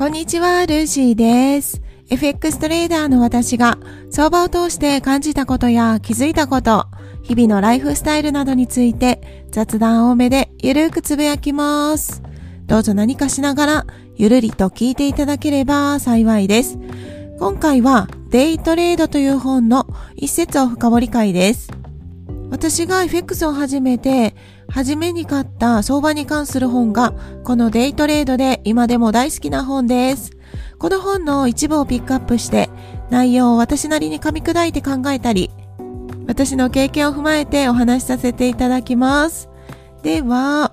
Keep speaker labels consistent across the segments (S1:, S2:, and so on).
S1: こんにちは、ルーシーです。FX トレーダーの私が相場を通して感じたことや気づいたこと、日々のライフスタイルなどについて雑談多めでゆるくつぶやきます。どうぞ何かしながらゆるりと聞いていただければ幸いです。今回はデイトレードという本の一節を深掘り会です。私が FX を始めて初めに買った相場に関する本が、このデイトレードで今でも大好きな本です。この本の一部をピックアップして、内容を私なりに噛み砕いて考えたり、私の経験を踏まえてお話しさせていただきます。では、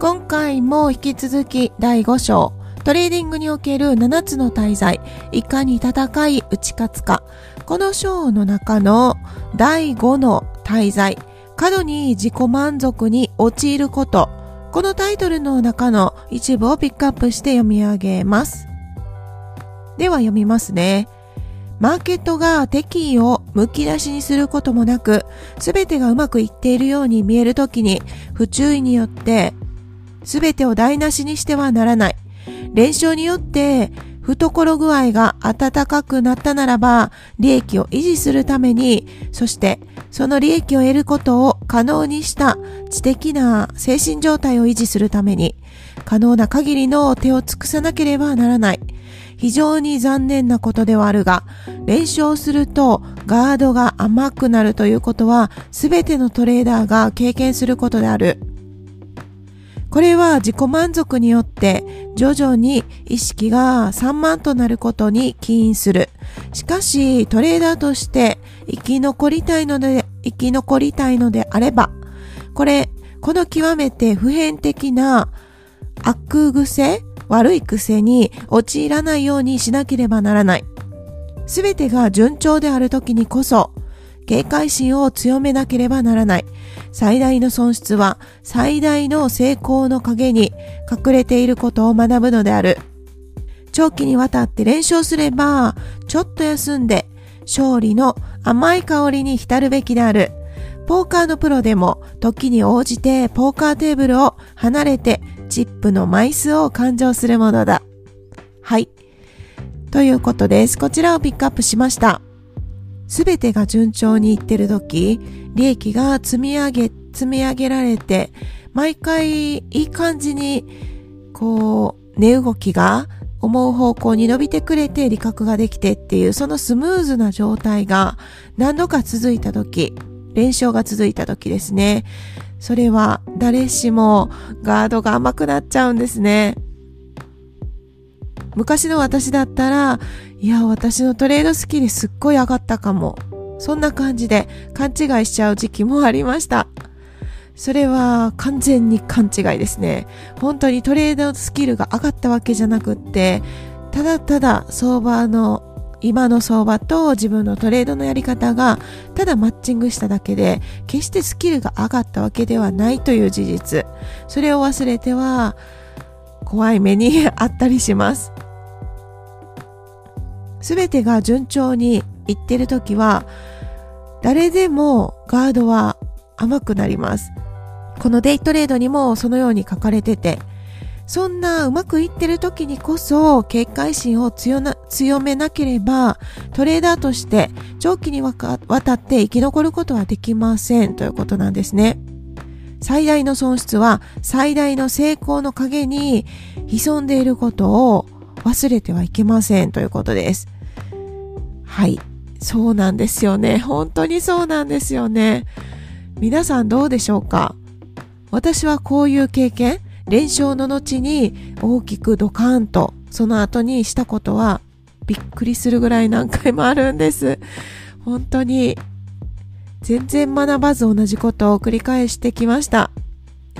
S1: 今回も引き続き第5章、トレーディングにおける7つの大罪、いかに戦い打ち勝つか。この章の中の第5の大罪、過度に自己満足に陥ること。このタイトルの中の一部をピックアップして読み上げます。では読みますね。マーケットが敵意を剥き出しにすることもなく、すべてがうまくいっているように見えるときに、不注意によって、すべてを台無しにしてはならない。連勝によって懐具合が暖かくなったならば、利益を維持するために、そしてその利益を得ることを可能にした知的な精神状態を維持するために、可能な限りの手を尽くさなければならない。非常に残念なことではあるが、連勝するとガードが甘くなるということは、すべてのトレーダーが経験することである。これは自己満足によって徐々に意識が散漫となることに起因する。しかしトレーダーとして生き残りたいので、生き残りたいのであれば、これ、この極めて普遍的な悪癖、悪い癖に陥らないようにしなければならない。すべてが順調である時にこそ、警戒心を強めなければならない。最大の損失は最大の成功の陰に隠れていることを学ぶのである。長期にわたって連勝すれば、ちょっと休んで勝利の甘い香りに浸るべきである。ポーカーのプロでも時に応じてポーカーテーブルを離れてチップの枚数を勘定するものだ。はい。ということです。こちらをピックアップしました。すべてが順調にいってる時、利益が積み上げ、積み上げられて、毎回いい感じに、こう、値動きが思う方向に伸びてくれて利確ができてっていう、そのスムーズな状態が何度か続いた時、連勝が続いた時ですね。それは誰しもガードが甘くなっちゃうんですね。昔の私だったら、いや、私のトレードスキルすっごい上がったかも。そんな感じで勘違いしちゃう時期もありました。それは完全に勘違いですね。本当にトレードスキルが上がったわけじゃなくって、ただただ相場の今の相場と自分のトレードのやり方がただマッチングしただけで決してスキルが上がったわけではないという事実それを忘れては怖い目にあったりしますすべてが順調にいってるときは、誰でもガードは甘くなります。このデイトレードにもそのように書かれてて、そんなうまくいってる時にこそ警戒心を強な強めなければトレーダーとして長期にわたって生き残ることはできませんということなんですね。最大の損失は最大の成功の陰に潜んでいることを忘れてはいけませんということです。はい。そうなんですよね。本当にそうなんですよね。皆さんどうでしょうか？私はこういう経験、連勝の後に大きくドカーンとその後にしたことはびっくりするぐらい何回もあるんです。本当に全然学ばず同じことを繰り返してきました。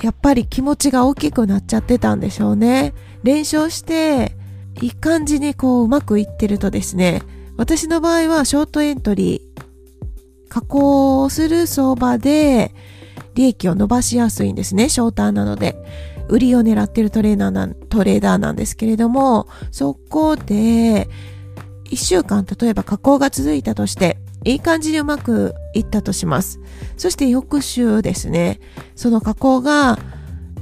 S1: やっぱり気持ちが大きくなっちゃってたんでしょうね。連勝していい感じにこううまくいってるとですね、私の場合はショートエントリー、加工する相場で利益を伸ばしやすいんですね、ショーターなので。売りを狙ってるトレーナーなトレーダーなんですけれども、そこで、一週間例えば加工が続いたとして、いい感じにうまくいったとします。そして翌週ですね、その加工が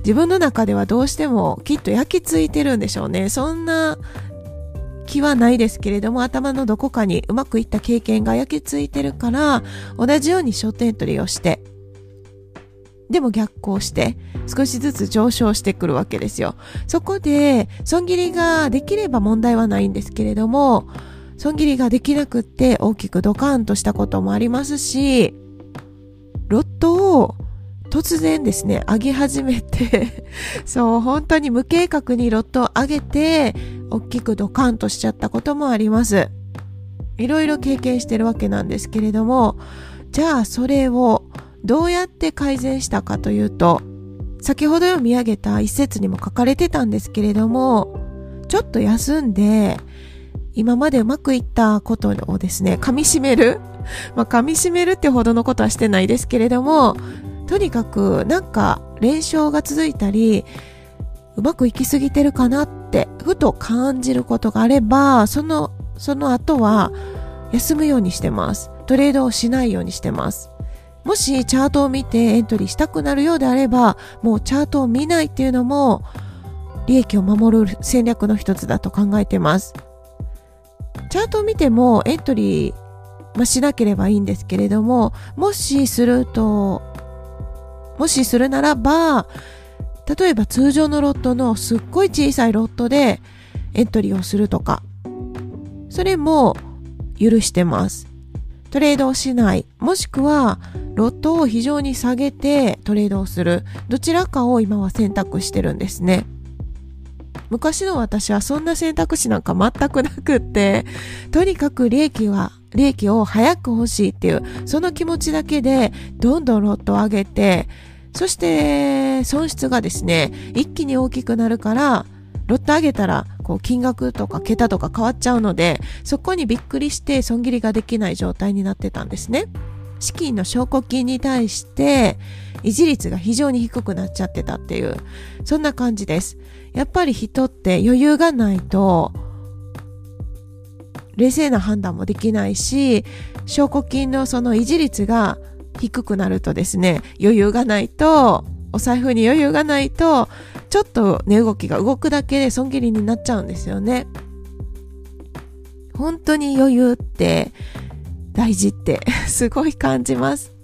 S1: 自分の中ではどうしてもきっと焼き付いてるんでしょうね。そんな気はないですけれども、頭のどこかにうまくいった経験が焼き付いてるから、同じようにショートエントリーをして、でも逆行して少しずつ上昇してくるわけですよ。そこで損切りができれば問題はないんですけれども、損切りができなくって大きくドカーンとしたこともありますし、ロットを突然ですね、上げ始めて そう、本当に無計画にロットを上げて、大きくドカンとしちゃったこともあります。いろいろ経験してるわけなんですけれども、じゃあそれをどうやって改善したかというと、先ほど読み上げた一節にも書かれてたんですけれども、ちょっと休んで、今までうまくいったことをですね、噛み締める。まあ、噛み締めるってほどのことはしてないですけれども、とにかくなんか連勝が続いたり、うまくいきすぎてるかなってふと感じることがあれば、その、その後は休むようにしてます。トレードをしないようにしてます。もしチャートを見てエントリーしたくなるようであれば、もうチャートを見ないっていうのも利益を守る戦略の一つだと考えてます。チャートを見てもエントリー、ま、しなければいいんですけれども、もしするともしするならば、例えば通常のロットのすっごい小さいロットでエントリーをするとか、それも許してます。トレードをしない。もしくは、ロットを非常に下げてトレードをする。どちらかを今は選択してるんですね。昔の私はそんな選択肢なんか全くなくって、とにかく利益は利益を早く欲しいっていう、その気持ちだけで、どんどんロットを上げて、そして損失がですね、一気に大きくなるから、ロット上げたら、こう金額とか桁とか変わっちゃうので、そこにびっくりして損切りができない状態になってたんですね。資金の証拠金に対して、維持率が非常に低くなっちゃってたっていう、そんな感じです。やっぱり人って余裕がないと、冷静な判断もできないし、証拠金のその維持率が低くなるとですね、余裕がないと、お財布に余裕がないと、ちょっと値動きが動くだけで損切りになっちゃうんですよね。本当に余裕って大事ってすごい感じます。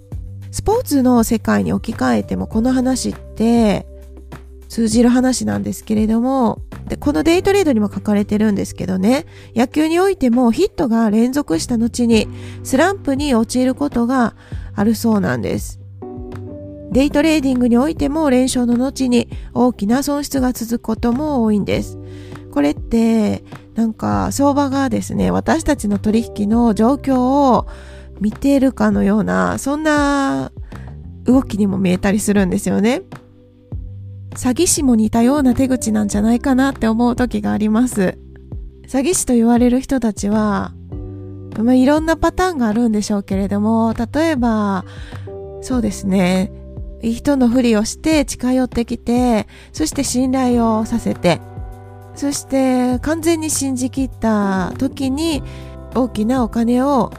S1: スポーツの世界に置き換えてもこの話って通じる話なんですけれども、で、このデイトレードにも書かれてるんですけどね、野球においてもヒットが連続した後にスランプに陥ることがあるそうなんです。デイトレーディングにおいても連勝の後に大きな損失が続くことも多いんです。これって、なんか相場がですね、私たちの取引の状況を見ているかのような、そんな動きにも見えたりするんですよね。詐欺師も似たような手口なんじゃないかなって思う時があります。詐欺師と言われる人たちは、まあ、いろんなパターンがあるんでしょうけれども、例えば、そうですね、いい人のふりをして近寄ってきて、そして信頼をさせて、そして完全に信じきった時に大きなお金を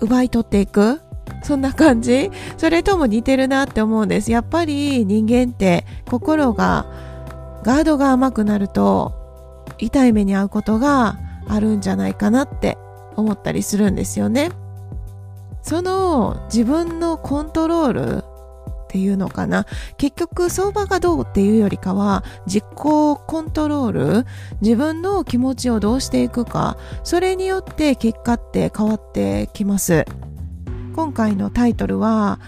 S1: 奪い取っていく？そんな感じ？それとも似てるなって思うんです。やっぱり人間って心がガードが甘くなると痛い目に遭うことがあるんじゃないかなって思ったりするんですよね。その自分のコントロールっていうのかな。結局相場がどうっていうよりかは実行コントロール自分の気持ちをどうしていくかそれによって結果って変わってきます。今回のタイトルは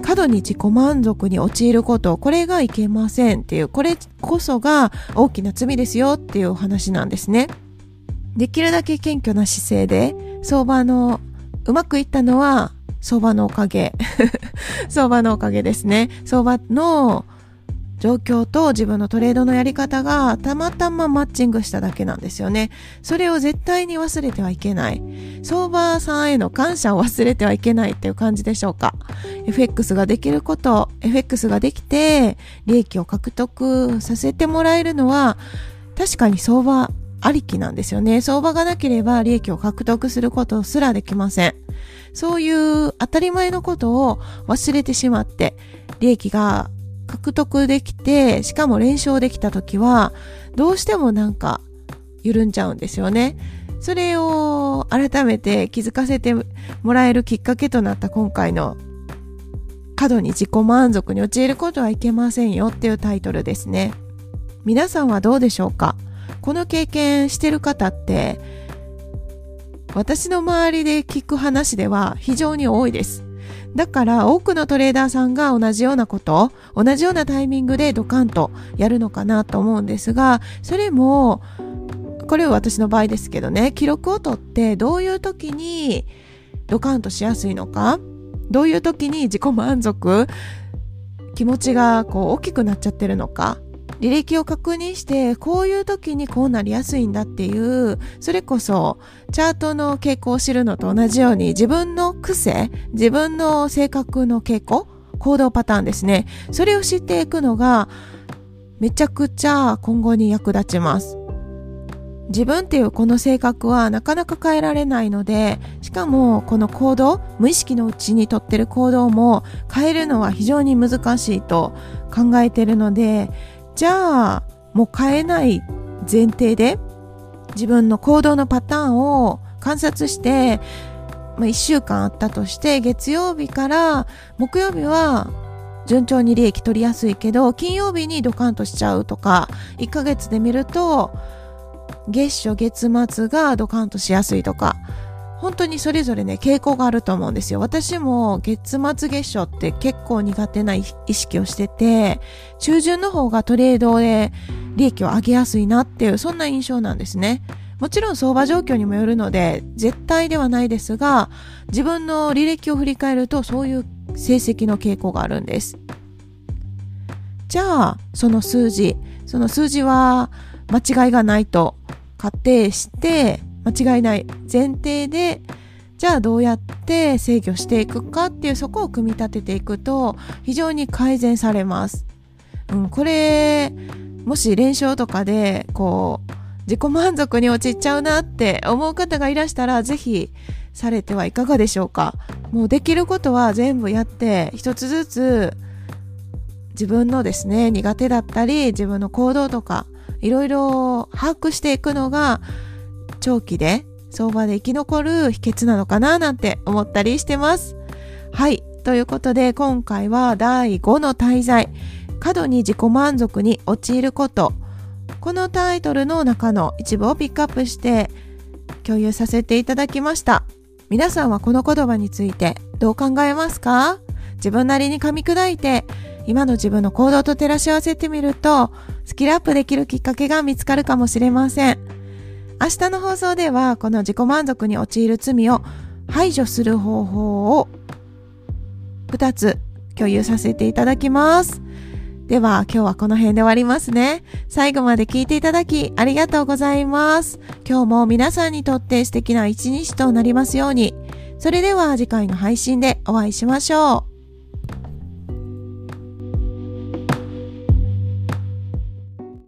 S1: 過度に自己満足に陥ることこれがいけませんっていうこれこそが大きな罪ですよっていうお話なんですね。できるだけ謙虚な姿勢で相場のうまくいったのは相場のおかげ 相場のおかげですね相場の状況と自分のトレードのやり方がたまたまマッチングしただけなんですよね。それを絶対に忘れてはいけない。相場さんへの感謝を忘れてはいけないっていう感じでしょうか。FX ができること、FX ができて利益を獲得させてもらえるのは確かに相場ありきなんですよね。相場がなければ利益を獲得することすらできません。そういう当たり前のことを忘れてしまって、利益が獲得できて、しかも連勝できた時は、どうしてもなんか緩んじゃうんですよね。それを改めて気づかせてもらえるきっかけとなった今回の過度に自己満足に陥ることはいけませんよっていうタイトルですね。皆さんはどうでしょうか？この経験してる方って私の周りで聞く話では非常に多いです。だから多くのトレーダーさんが同じようなこと同じようなタイミングでドカンとやるのかなと思うんですがそれもこれは私の場合ですけどね記録を取ってどういう時にドカンとしやすいのかどういう時に自己満足気持ちがこう大きくなっちゃってるのか履歴を確認してこういう時にこうなりやすいんだっていうそれこそチャートの傾向を知るのと同じように自分の癖自分の性格の傾向行動パターンですね。それを知っていくのがめちゃくちゃ今後に役立ちます。自分っていうこの性格はなかなか変えられないのでしかもこの行動無意識のうちにとってる行動も変えるのは非常に難しいと考えてるのでじゃあもう変えない前提で自分の行動のパターンを観察して、まあ、1週間あったとして月曜日から木曜日は順調に利益取りやすいけど金曜日にドカンとしちゃうとか1ヶ月で見ると月初月末がドカンとしやすいとか本当にそれぞれね、傾向があると思うんですよ。私も月末月初って結構苦手な意識をしてて、中旬の方がトレードで利益を上げやすいなっていう、そんな印象なんですね。もちろん相場状況にもよるので、絶対ではないですが、自分の履歴を振り返るとそういう成績の傾向があるんです。じゃあ、その数字、その数字は間違いがないと仮定して、間違いない前提でじゃあどうやって制御していくかっていうそこを組み立てていくと非常に改善されます。うん、これもし連勝とかでこう自己満足に陥っちゃうなって思う方がいらしたらぜひされてはいかがでしょうかもうできることは全部やって一つずつ自分のですね苦手だったり自分の行動とかいろいろ把握していくのが長期で相場で生き残る秘訣なのかななんて思ったりしてます。はい。ということで今回は第5の滞在、過度に自己満足に陥ること。このタイトルの中の一部をピックアップして共有させていただきました。皆さんはこの言葉についてどう考えますか？自分なりに噛み砕いて今の自分の行動と照らし合わせてみるとスキルアップできるきっかけが見つかるかもしれません。明日の放送ではこの自己満足に陥る罪を排除する方法を2つ共有させていただきます。では今日はこの辺で終わりますね。最後まで聞いていただきありがとうございます。今日も皆さんにとって素敵な一日となりますように。それでは次回の配信でお会いしましょう。